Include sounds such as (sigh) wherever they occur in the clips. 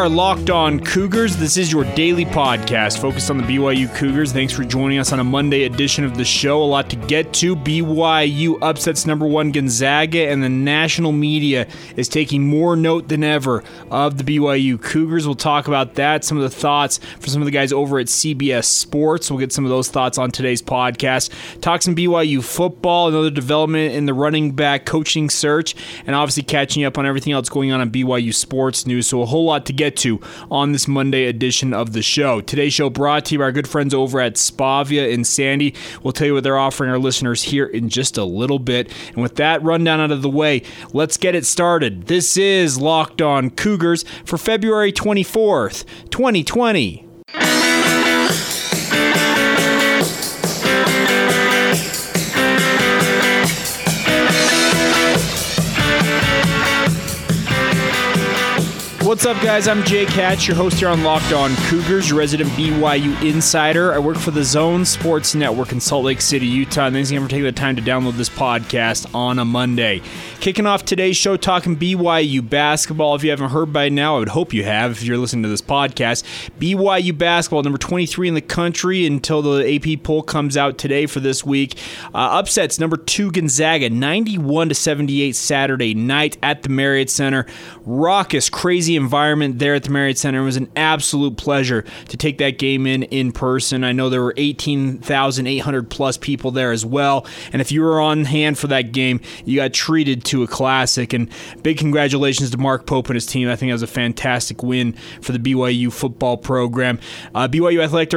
are Locked On Cougars. This is your daily podcast focused on the BYU Cougars. Thanks for joining us on a Monday edition of the show. A lot to get to. BYU upsets number one Gonzaga, and the national media is taking more note than ever of the BYU Cougars. We'll talk about that, some of the thoughts from some of the guys over at CBS Sports. We'll get some of those thoughts on today's podcast. Talk some BYU football, another development in the running back coaching search, and obviously catching up on everything else going on in BYU sports news. So, a whole lot to get to on this Monday edition of the show. Today's show brought to you by our good friends over at Spavia in Sandy. We'll tell you what they're offering our listeners here in just a little bit. And with that rundown out of the way, let's get it started. This is Locked On Cougars for February 24th, 2020. What's up, guys? I'm Jay Hatch, your host here on Locked On Cougars, resident BYU insider. I work for the Zone Sports Network in Salt Lake City, Utah. And thanks again for taking the time to download this podcast on a Monday. Kicking off today's show, talking BYU basketball. If you haven't heard by now, I would hope you have if you're listening to this podcast. BYU basketball, number 23 in the country until the AP poll comes out today for this week. Uh, upsets number two Gonzaga, 91 to 78 Saturday night at the Marriott Center. Raucous, crazy environment there at the Marriott Center. It was an absolute pleasure to take that game in in person. I know there were 18,800 plus people there as well. And if you were on hand for that game, you got treated to a classic. And big congratulations to Mark Pope and his team. I think that was a fantastic win for the BYU football program. Uh, BYU athletic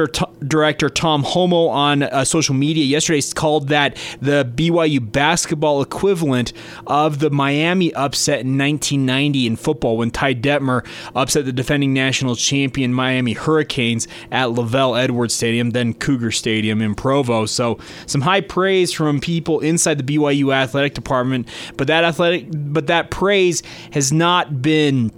director Tom Holmoe on uh, social media yesterday called that the BYU basketball equivalent of the Miami upset in 1990 in football when Ty Detmer upset the defending national champion Miami Hurricanes at LaVell Edwards Stadium, then Cougar Stadium in Provo. So some high praise from people inside the BYU athletic department, but that athletic but that praise has not been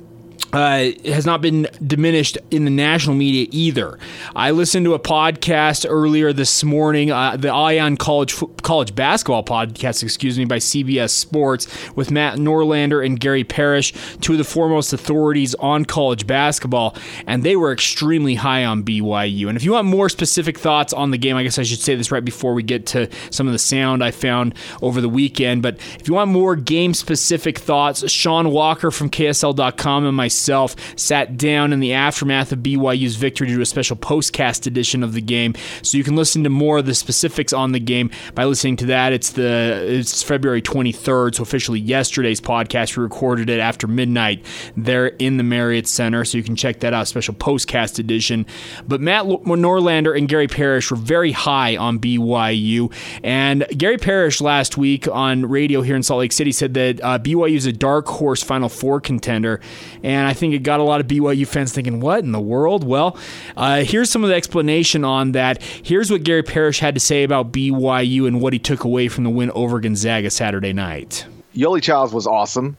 uh, has not been diminished in the national media either. I listened to a podcast earlier this morning, uh, the Eye on College College Basketball podcast, excuse me, by CBS Sports with Matt Norlander and Gary Parrish, two of the foremost authorities on college basketball, and they were extremely high on BYU. And if you want more specific thoughts on the game, I guess I should say this right before we get to some of the sound I found over the weekend. But if you want more game specific thoughts, Sean Walker from KSL.com and my myself sat down in the aftermath of BYU's victory to do a special postcast edition of the game. So you can listen to more of the specifics on the game by listening to that. It's the it's February 23rd, so officially yesterday's podcast. We recorded it after midnight there in the Marriott Center, so you can check that out. Special postcast edition. But Matt Norlander and Gary Parrish were very high on BYU, and Gary Parrish last week on radio here in Salt Lake City said that uh, BYU is a dark horse Final Four contender, and and I think it got a lot of BYU fans thinking, what in the world? Well, uh, here's some of the explanation on that. Here's what Gary Parrish had to say about BYU and what he took away from the win over Gonzaga Saturday night. Yoeli Childs was awesome.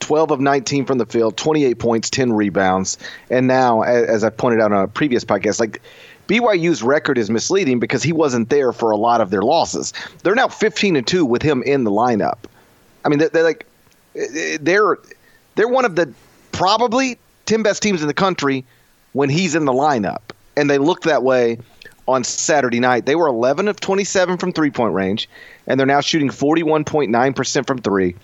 12 of 19 from the field, 28 points, 10 rebounds. And now, as I pointed out on a previous podcast, like BYU's record is misleading because he wasn't there for a lot of their losses. They're now 15 and 2 with him in the lineup. I mean, they're, they're like they're they're one of the probably 10 best teams in the country when he's in the lineup. And they looked that way on Saturday night. They were 11 of 27 from three point range, and they're now shooting 41.9% from three,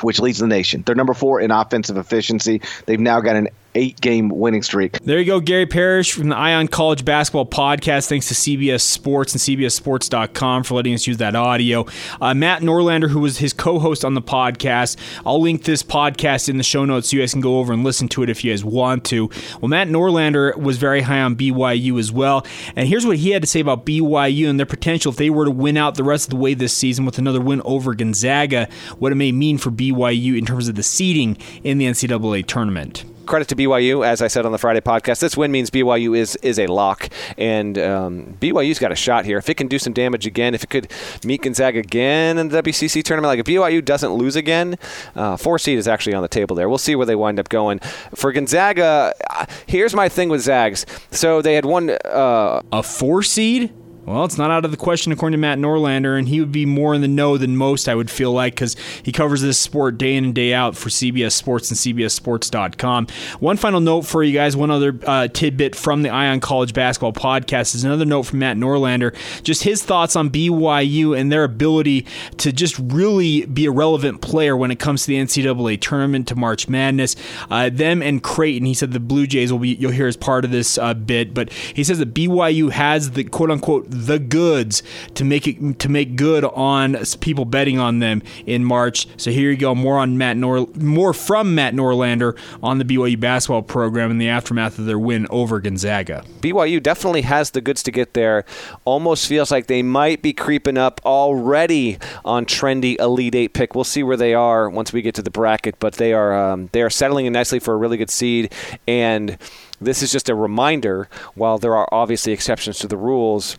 which leads the nation. They're number four in offensive efficiency. They've now got an eight game winning streak. There you go, Gary Parrish from the Eye on College Basketball Podcast. Thanks to CBS Sports and CBSSports.com for letting us use that audio. Uh, Matt Norlander, who was his co host on the podcast, I'll link this podcast in the show notes so you guys can go over and listen to it if you guys want to. Well, Matt Norlander was very high on BYU as well. And here's what he had to say about BYU and their potential if they were to win out the rest of the way this season with another win over Gonzaga, what it may mean for BYU in terms of the seeding in the NCAA tournament credit to BYU, as I said on the Friday podcast. This win means BYU is is a lock, and um, BYU's got a shot here. If it can do some damage again, if it could meet Gonzaga again in the WCC tournament, like if BYU doesn't lose again, uh, four seed is actually on the table there. We'll see where they wind up going. For Gonzaga, uh, here's my thing with Zags. So they had one uh, a four seed. Well, it's not out of the question according to Matt Norlander, and he would be more in the know than most, I would feel like, because he covers this sport day in and day out for CBS Sports and CBSSports.com. One final note for you guys, one other uh, tidbit from the Eye on College Basketball podcast is another note from Matt Norlander, just his thoughts on BYU and their ability to just really be a relevant player when it comes to the NCAA tournament, to March Madness. Uh, them and Creighton, he said the Blue Jays will be, you'll hear as part of this uh, bit, but he says that BYU has the quote unquote the goods to make it to make good on people betting on them in March. So here you go, more on Matt Nor more from Matt Norlander on the BYU basketball program in the aftermath of their win over Gonzaga. BYU definitely has the goods to get there. Almost feels like they might be creeping up already on trendy Elite Eight pick. We'll see where they are once we get to the bracket, but they are um, they are settling in nicely for a really good seed and. This is just a reminder, while there are obviously exceptions to the rules,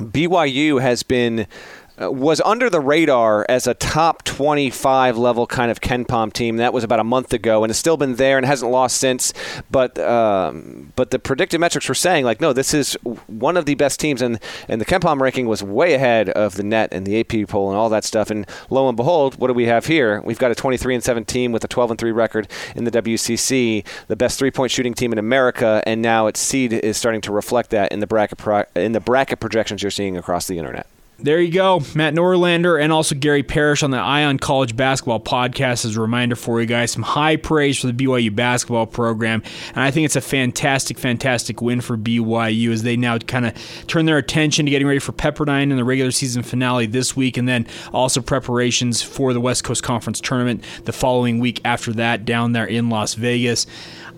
BYU has been was under the radar as a top 25 level kind of KenPom team. That was about a month ago, and has still been there and hasn't lost since. But um, but the predictive metrics were saying like, no, this is one of the best teams, and and the KenPom ranking was way ahead of the net and the AP poll and all that stuff. And lo and behold, what do we have here? We've got a 23 and 7 team with a 12 and 3 record in the WCC, the best three point shooting team in America, and now its seed is starting to reflect that in the bracket pro- in the bracket projections you're seeing across the internet. There you go. Matt Norlander and also Gary Parrish on the Eye on College Basketball podcast as a reminder for you guys. Some high praise for the BYU basketball program. And I think it's a fantastic, fantastic win for BYU as they now kind of turn their attention to getting ready for Pepperdine in the regular season finale this week and then also preparations for the West Coast Conference tournament the following week after that down there in Las Vegas.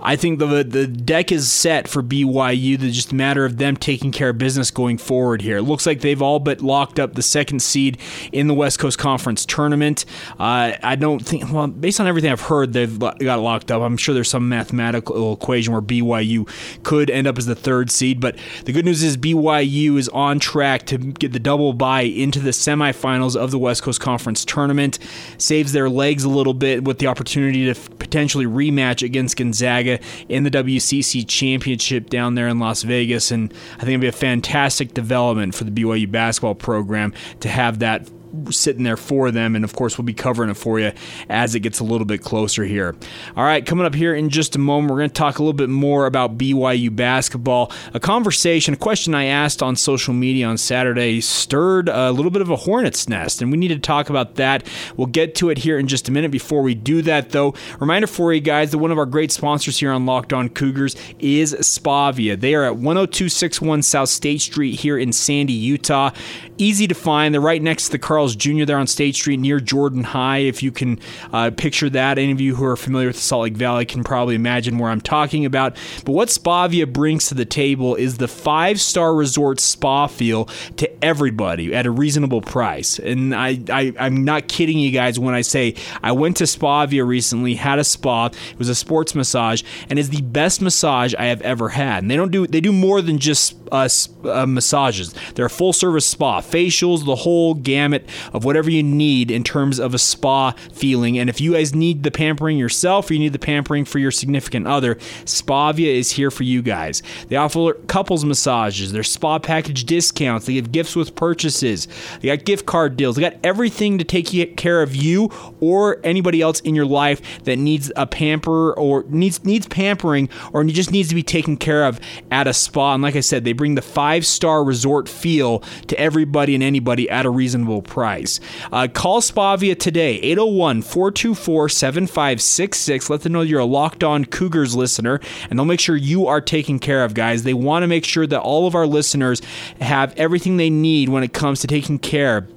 I think the the deck is set for BYU. It's just a matter of them taking care of business going forward here. It looks like they've all but locked up the second seed in the West Coast Conference tournament. Uh, I don't think, well, based on everything I've heard, they've got locked up. I'm sure there's some mathematical equation where BYU could end up as the third seed. But the good news is BYU is on track to get the double bye into the semifinals of the West Coast Conference tournament. Saves their legs a little bit with the opportunity to potentially rematch against Gonzaga in the WCC championship down there in Las Vegas. And I think it'd be a fantastic development for the BYU basketball program to have that sitting there for them. And of course, we'll be covering it for you as it gets a little bit closer here. All right, coming up here in just a moment, we're going to talk a little bit more about BYU basketball. A conversation, a question I asked on social media on Saturday stirred a little bit of a hornet's nest, and we need to talk about that. We'll get to it here in just a minute. Before we do that, though, reminder for you guys that one of our great sponsors here on Locked On Cougars is Spavia. They are at 10261 South State Street here in Sandy, Utah. Easy to find. They're right next to the Carl Charles Jr. there on State Street near Jordan High. If you can uh, picture that, any of you who are familiar with the Salt Lake Valley can probably imagine where I'm talking about. But what Spavia brings to the table is the five star resort spa feel to everybody at a reasonable price. And I, I, I'm not kidding you guys when I say I went to Spavia recently, had a spa. It was a sports massage, and is the best massage I have ever had. And they don't do they do more than just uh, uh, massages. They're a full service spa, facials, the whole gamut of whatever you need in terms of a spa feeling. And if you guys need the pampering yourself or you need the pampering for your significant other, Spavia is here for you guys. They offer couples massages, their spa package discounts, they give gifts with purchases, they got gift card deals, they got everything to take care of you or anybody else in your life that needs a pamper or needs needs pampering or just needs to be taken care of at a spa. And like I said, they bring the five star resort feel to everybody and anybody at a reasonable price price. Uh, call Spavia today, 801 424 7566. Let them know you're a locked on Cougars listener, and they'll make sure you are taken care of, guys. They want to make sure that all of our listeners have everything they need when it comes to taking care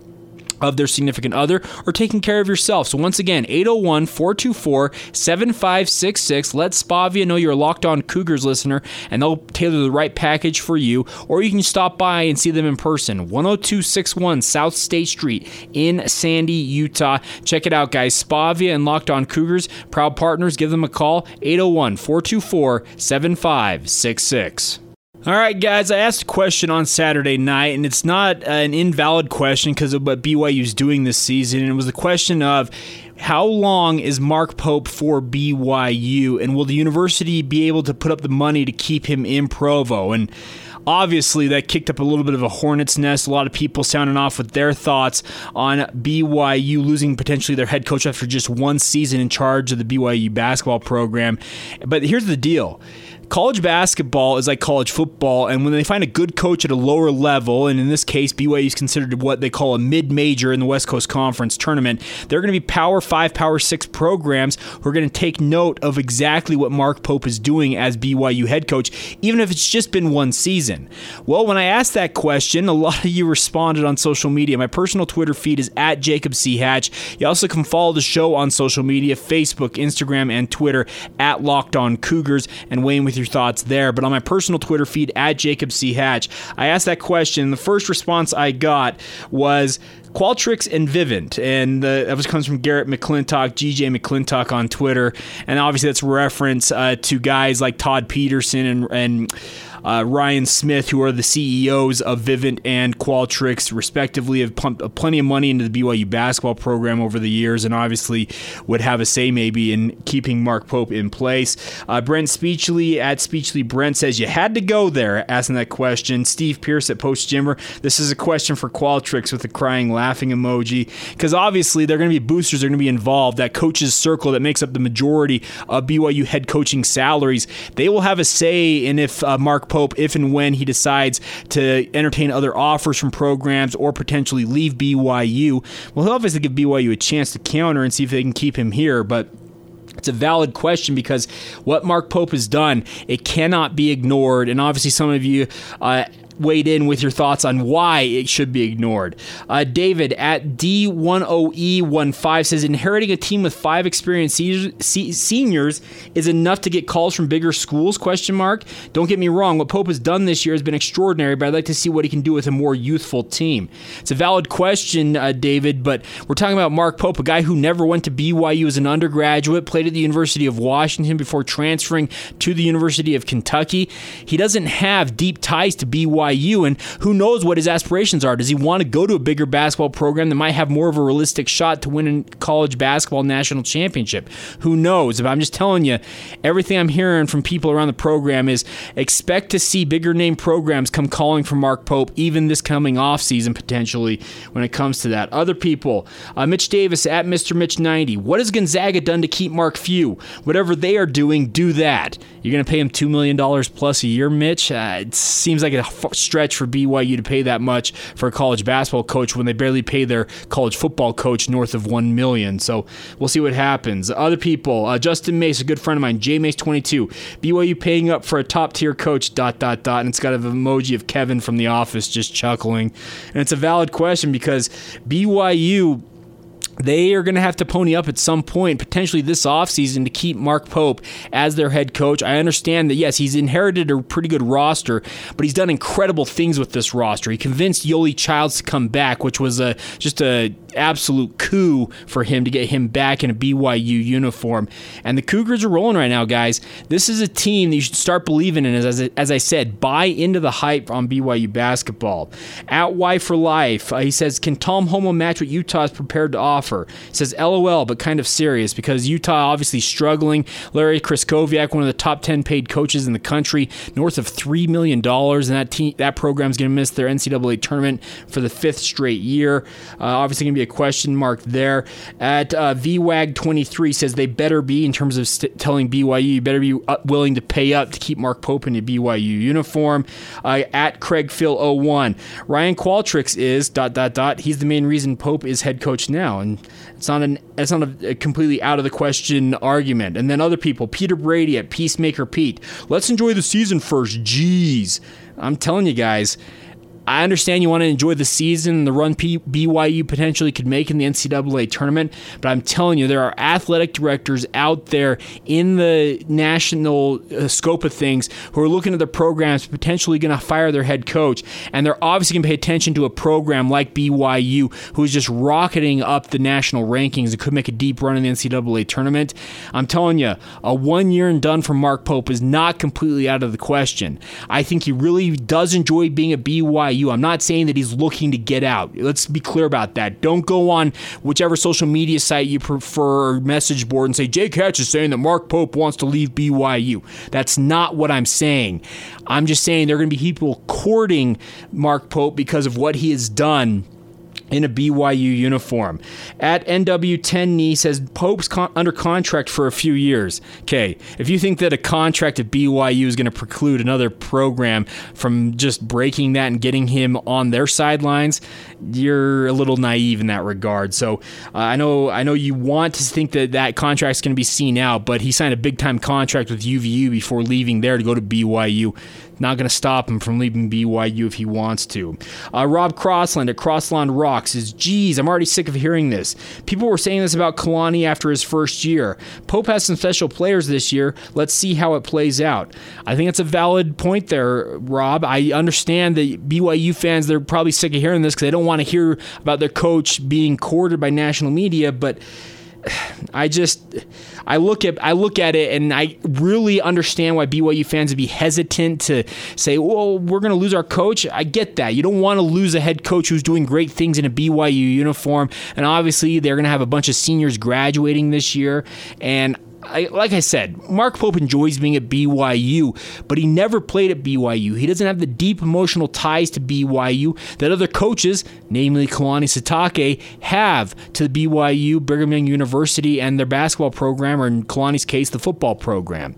of their significant other or taking care of yourself. So once again, 801-424-7566. Let Spavia know you're a Locked On Cougars listener and they'll tailor the right package for you or you can stop by and see them in person. 10261 South State Street in Sandy, Utah. Check it out guys. Spavia and Locked On Cougars, proud partners. Give them a call 801-424-7566. All right, guys, I asked a question on Saturday night, and it's not uh, an invalid question because of what BYU is doing this season. And it was the question of how long is Mark Pope for BYU, and will the university be able to put up the money to keep him in Provo? And obviously, that kicked up a little bit of a hornet's nest. A lot of people sounding off with their thoughts on BYU losing potentially their head coach after just one season in charge of the BYU basketball program. But here's the deal college basketball is like college football, and when they find a good coach at a lower level, and in this case, BYU is considered what they call a mid major in the West Coast Conference tournament, they're going to be Power 5, Power 6 programs who are going to take note of exactly what Mark Pope is doing as BYU head coach, even if it's just been one season. Well, when I asked that question, a lot of you responded on social media. My personal Twitter feed is at Jacob C. Hatch. You also can follow the show on social media Facebook, Instagram, and Twitter at Locked On Cougars, and Wayne with with your thoughts there. But on my personal Twitter feed at Jacob C. Hatch, I asked that question. The first response I got was Qualtrics and Vivint, and uh, that was comes from Garrett McClintock, GJ McClintock on Twitter, and obviously that's reference uh, to guys like Todd Pedersen and and uh, Ryan Smith, who are the CEOs of Vivint and Qualtrics, respectively, have pumped plenty of money into the BYU basketball program over the years, and obviously would have a say maybe in keeping Mark Pope in place. Uh, Brent Speechley at Speechley Brent says you had to go there asking that question. Steve Pierce at Post Jimmer, this is a question for Qualtrics with a crying laughing emoji because obviously they're going to be boosters, they're going to be involved. That coaches circle that makes up the majority of BYU head coaching salaries, they will have a say in if uh, Mark Pope if and when he decides to entertain other offers from programs or potentially leave BYU. Well, he'll obviously give BYU a chance to counter and see if they can keep him here, but. It's a valid question because what Mark Pope has done, it cannot be ignored. And obviously, some of you uh, weighed in with your thoughts on why it should be ignored. Uh, David at D10E15 says inheriting a team with five experienced seniors is enough to get calls from bigger schools? Question mark. Don't get me wrong. What Pope has done this year has been extraordinary, but I'd like to see what he can do with a more youthful team. It's a valid question, uh, David, but we're talking about Mark Pope, a guy who never went to BYU as an undergraduate, played at the University of Washington before transferring to the University of Kentucky. He doesn't have deep ties to BYU BYU, and who knows what his aspirations are? Does he want to go to a bigger basketball program that might have more of a realistic shot to win a college basketball national championship? Who knows? But I'm just telling you, everything I'm hearing from people around the program is expect to see bigger name programs come calling for Mark Pope, even this coming off season potentially when it comes to that. Other people, uh, Mitch Davis at Mr. Mitch 90. What has Gonzaga done to keep Mark Few? Whatever they are doing, do that. You're going to pay him $2 million plus a year, Mitch? Uh, it seems like a stretch for BYU to pay that much for a college basketball coach when they barely pay their college football coach north of one million. So we'll see what happens. Other people, uh, Justin Mace, a good friend of mine, J Mace twenty two, BYU paying up for a top tier coach. Dot dot dot, and it's got an emoji of Kevin from The Office just chuckling, and it's a valid question because BYU they are going to have to pony up at some point, potentially this offseason, to keep Mark Pope as their head coach. I understand that, yes, he's inherited a pretty good roster, but he's done incredible things with this roster. He convinced Yoeli Childs to come back, which was a just a absolute coup for him to get him back in a BYU uniform. And the Cougars are rolling right now, guys. This is a team that you should start believing in. As, as I said, buy into the hype on BYU basketball. At Y for Life, uh, he says, Can Tom Holmoe match what Utah is prepared to offer? He says, LOL, but kind of serious because Utah obviously struggling. Larry Krystkowiak, one of the top 10 paid coaches in the country, north of $3 million. And that, team, that program's going to miss their NCAA tournament for the fifth straight year. Uh, obviously, going to be a question mark there. At uh, VWAG23 says they better be, in terms of st- telling BYU, you better be willing to pay up to keep Mark Pope in a BYU uniform. Uh, at CraigPhil01, Ryan Qualtrics is dot dot dot. He's the main reason Pope is head coach now, and it's not an it's not a, a completely out of the question argument. And then other people, Peter Brady at Peacemaker Pete. Let's enjoy the season first. Jeez, I'm telling you guys I understand you want to enjoy the season, and the run P- BYU potentially could make in the NCAA tournament, but I'm telling you, there are athletic directors out there in the national uh, scope of things who are looking at their programs, potentially going to fire their head coach, and they're obviously going to pay attention to a program like BYU, who is just rocketing up the national rankings and could make a deep run in the NCAA tournament. I'm telling you, a one year and done for Mark Pope is not completely out of the question. I think he really does enjoy being a BYU BYU. I'm not saying that he's looking to get out. Let's be clear about that. Don't go on whichever social media site you prefer message board and say Jake Hatch is saying that Mark Pope wants to leave BYU. That's not what I'm saying. I'm just saying there are going to be people courting Mark Pope because of what he has done in a BYU uniform. At NW10 says Pope's con- under contract for a few years. Okay, if you think that a contract at BYU is going to preclude another program from just breaking that and getting him on their sidelines, you're a little naive in that regard. So uh, I know I know you want to think that that contract is going to be seen out, but he signed a big time contract with UVU before leaving there to go to BYU. Not going to stop him from leaving BYU if he wants to. Uh, Rob Crossland at Crossland Rocks is, geez, I'm already sick of hearing this. People were saying this about Kalani after his first year. Pope has some special players this year. Let's see how it plays out. I think it's a valid point there, Rob. I understand that BYU fans, they're probably sick of hearing this because they don't want to hear about their coach being courted by national media, but (sighs) I just I look at I look at it and I really understand why BYU fans would be hesitant to say, "Well, we're going to lose our coach." I get that. You don't want to lose a head coach who's doing great things in a BYU uniform, and obviously they're going to have a bunch of seniors graduating this year, and I, like I said, Mark Pope enjoys being at BYU, but he never played at BYU. He doesn't have the deep emotional ties to BYU that other coaches, namely Kalani Sitake, have to BYU, Brigham Young University, and their basketball program, or in Kalani's case, the football program.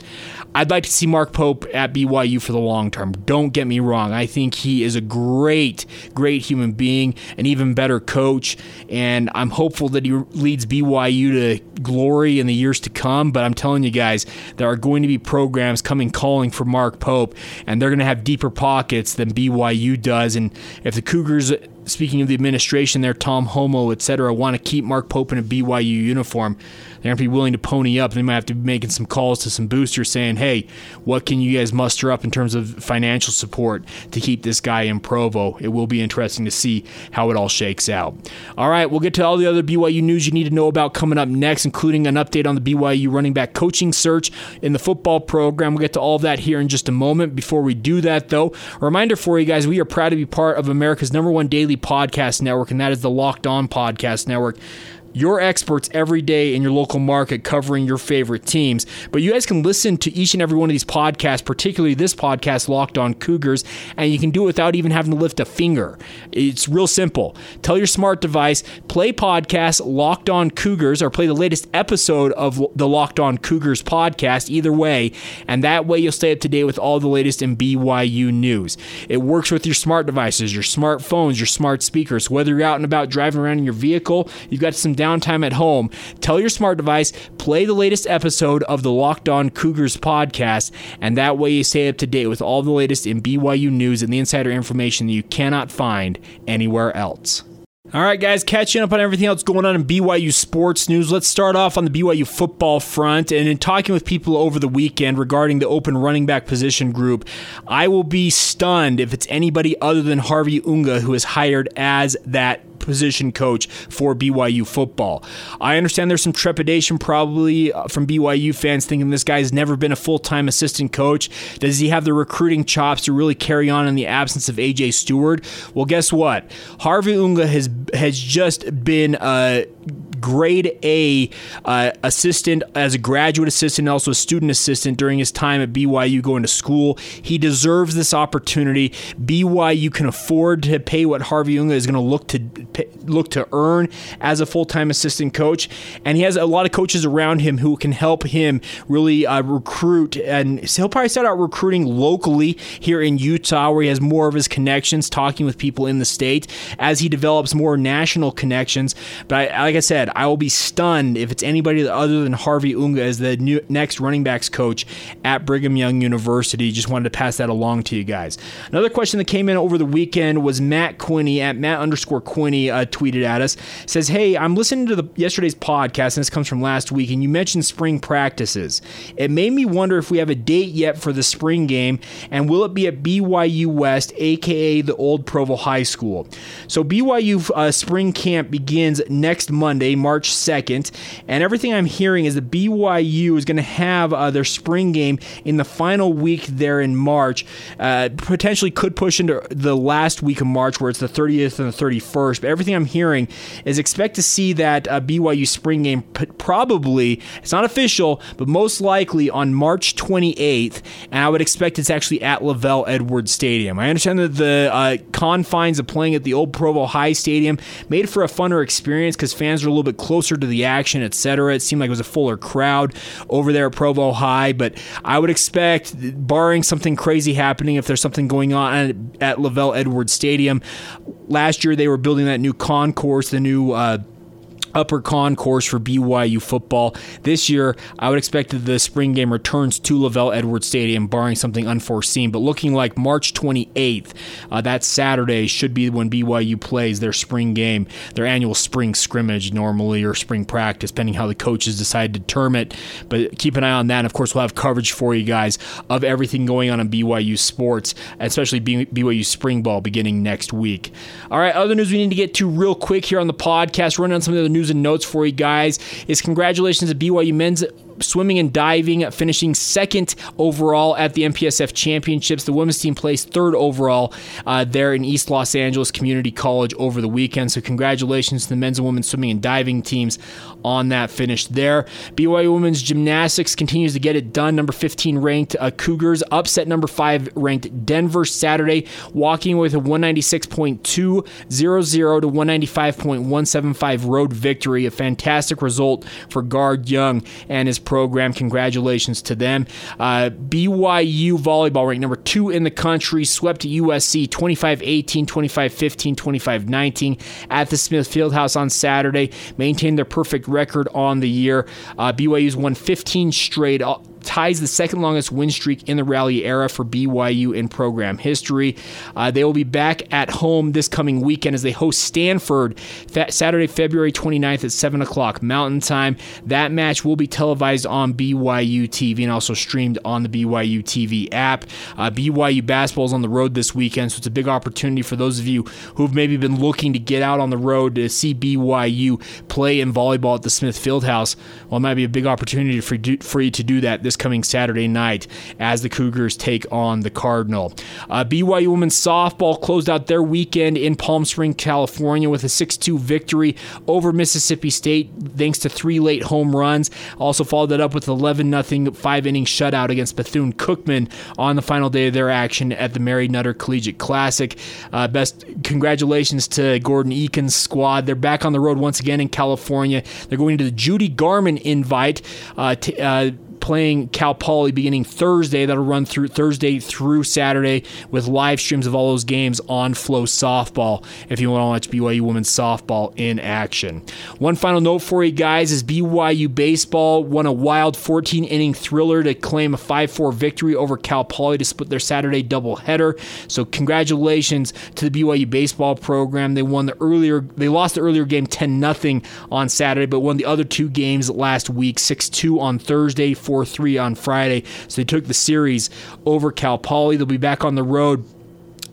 I'd like to see Mark Pope at BYU for the long term. Don't get me wrong. I think he is a great, great human being, an even better coach, and I'm hopeful that he leads BYU to glory in the years to come. But I'm telling you guys, there are going to be programs coming calling for Mark Pope, and they're going to have deeper pockets than BYU does. And if the Cougars speaking of the administration there, Tom Holmoe, et cetera, want to keep Mark Pope in a BYU uniform, they're going to be willing to pony up. They might have to be making some calls to some boosters saying, hey, what can you guys muster up in terms of financial support to keep this guy in Provo? It will be interesting to see how it all shakes out. All right, we'll get to all the other BYU news you need to know about coming up next, including an update on the BYU running back coaching search in the football program. We'll get to all of that here in just a moment. Before we do that, though, a reminder for you guys we are proud to be part of America's number one daily podcast network, and that is the Locked On Podcast Network your experts every day in your local market covering your favorite teams. But you guys can listen to each and every one of these podcasts, particularly this podcast, Locked On Cougars, and you can do it without even having to lift a finger. It's real simple. Tell your smart device, play podcast Locked On Cougars, or play the latest episode of the Locked On Cougars podcast, either way, and that way you'll stay up to date with all the latest in BYU news. It works with your smart devices, your smartphones, your smart speakers. Whether you're out and about driving around in your vehicle, you've got some down downtime at home, tell your smart device, play the latest episode of the Locked On Cougars podcast, and that way you stay up to date with all the latest in BYU news and the insider information that you cannot find anywhere else. All right, guys, catching up on everything else going on in BYU sports news. Let's start off on the BYU football front. And in talking with people over the weekend regarding the open running back position group, I will be stunned if it's anybody other than Harvey Unga who is hired as that position coach for BYU football. I understand there's some trepidation probably uh, from BYU fans thinking this guy's never been a full time assistant coach. Does he have the recruiting chops to really carry on in the absence of AJ Steward? Well, guess what? Harvey Unga has has just been a grade A uh, assistant as a graduate assistant, also a student assistant during his time at BYU going to school. He deserves this opportunity. BYU can afford to pay what Harvey Unga is going to look to look to earn as a full time assistant coach, and he has a lot of coaches around him who can help him really uh, recruit. And he'll probably start out recruiting locally here in Utah, where he has more of his connections, talking with people in the state as he develops more national connections. But I, like I said, I will be stunned if it's anybody other than Harvey Unga as the new, next running backs coach at Brigham Young University. Just wanted to pass that along to you guys. Another question that came in over the weekend was Matt Quinney at Matt underscore Quinney uh, tweeted at us. Says, "Hey, I'm listening to the yesterday's podcast, and this comes from last week, and you mentioned spring practices. It made me wonder if we have a date yet for the spring game, and will it be at BYU West, aka the old Provo High School? So BYU uh, spring camp begins next Monday, March 2nd. And everything I'm hearing is that BYU is going to have uh, their spring game in the final week there in March. Uh, potentially could push into the last week of March where it's the 30th and the 31st. But everything I'm hearing is expect to see that uh, BYU spring game probably, it's not official, but most likely on March 28th. And I would expect it's actually at LaVell Edwards Stadium. I understand that the uh, confines of playing at the old Provo High Stadium made for a funner experience because fans are a little bit closer to the action, etc. It seemed like it was a fuller crowd over there at Provo High, but I would expect, barring something crazy happening, if there's something going on at LaVell Edwards Stadium, last year they were building that new concourse, the new. Uh, upper concourse for BYU football. This year, I would expect that the spring game returns to LaVell Edwards Stadium, barring something unforeseen. But looking like March 28th, uh, that Saturday, should be when BYU plays their spring game, their annual spring scrimmage normally, or spring practice, depending how the coaches decide to term it. But keep an eye on that. And of course, we'll have coverage for you guys of everything going on in BYU sports, especially BYU spring ball beginning next week. All right, other news we need to get to real quick here on the podcast. Running on some of the news and notes for you guys. Is congratulations to BYU men's swimming and diving, finishing second overall at the MPSF Championships. The women's team placed third overall uh, there in East Los Angeles Community College over the weekend. So, congratulations to the men's and women's swimming and diving teams on that finish there. BYU women's gymnastics continues to get it done. Number 15 ranked uh, Cougars upset number 5 ranked Denver Saturday, walking with a 196.200 to 195.175 road victory. A fantastic result for Guard Young and his program. Congratulations to them. Uh, BYU volleyball ranked number two in the country, swept USC 25 18, 25 15, 25 19 at the Smith Fieldhouse on Saturday, maintained their perfect record on the year. Uh, BYU's won 15 straight ties the second longest win streak in the rally era for BYU in program history. Uh, they will be back at home this coming weekend as they host Stanford Saturday, February 29th at 7 o'clock Mountain Time. That match will be televised on BYU TV and also streamed on the BYU TV app. Uh, BYU basketball is on the road this weekend, so it's a big opportunity for those of you who've maybe been looking to get out on the road to see BYU play in volleyball at the Smith Fieldhouse. Well, it might be a big opportunity for, for you to do that this coming Saturday night as the Cougars take on the Cardinal. Uh, BYU women's softball closed out their weekend in Palm Springs, California with a 6 2 victory over Mississippi State thanks to three late home runs. Also followed that up with 11 0 five inning shutout against Bethune Cookman on the final day of their action at the Mary Nutter Collegiate Classic. Uh, best congratulations to Gordon Eakin's squad. They're back on the road once again in California. They're going to the Judy Garman invite. Uh, t- uh, playing Cal Poly beginning Thursday. That'll run through Thursday through Saturday with live streams of all those games on FloSoftball if you want to watch BYU women's softball in action. One final note for you guys is BYU baseball won a wild 14 inning thriller to claim a 5 4 victory over Cal Poly to split their Saturday doubleheader. So congratulations to the BYU baseball program. They won the earlier they lost the earlier game 10 0 on Saturday, but won the other two games last week 6 2 on Thursday, 4 4 3 on Friday. So they took the series over Cal Poly. They'll be back on the road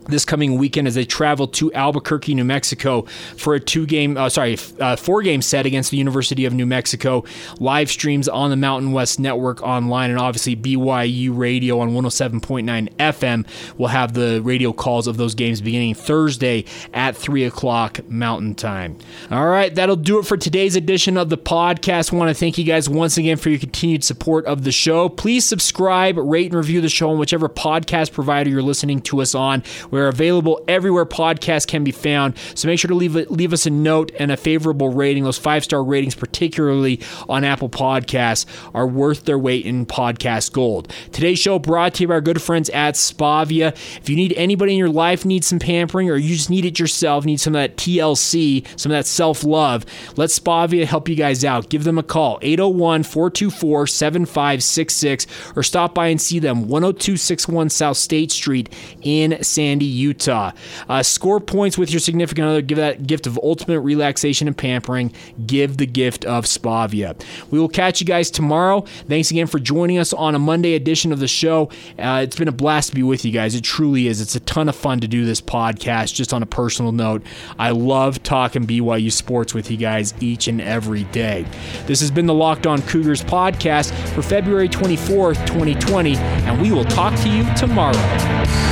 this coming weekend as they travel to Albuquerque, New Mexico for a two game, uh, sorry, uh, four game set against the University of New Mexico. Live streams on the Mountain West Network online and obviously BYU Radio on 107.9 FM will have the radio calls of those games beginning Thursday at 3 o'clock Mountain Time. All right, that'll do it for today's edition of the podcast. I want to thank you guys once again for your continued support of the show. Please subscribe, rate, and review the show on whichever podcast provider you're listening to us on. We're available everywhere podcasts can be found. So make sure to leave, leave us a note and a favorable rating. Those five star ratings, particularly on Apple Podcasts, are worth their weight in podcast gold. Today's show brought to you by our good friends at Spavia. If you need anybody in your life needs some pampering or you just need it yourself, need some of that TLC, some of that self love, let Spavia help you guys out. Give them a call, 801 424 7566, or stop by and see them, 10261 South State Street in San Utah. Uh, score points with your significant other. Give that gift of ultimate relaxation and pampering. Give the gift of Spavia. We will catch you guys tomorrow. Thanks again for joining us on a Monday edition of the show. Uh, it's been a blast to be with you guys. It truly is. It's a ton of fun to do this podcast. Just on a personal note, I love talking BYU sports with you guys each and every day. This has been the Locked On Cougars podcast for February 24th, 2020, and we will talk to you tomorrow.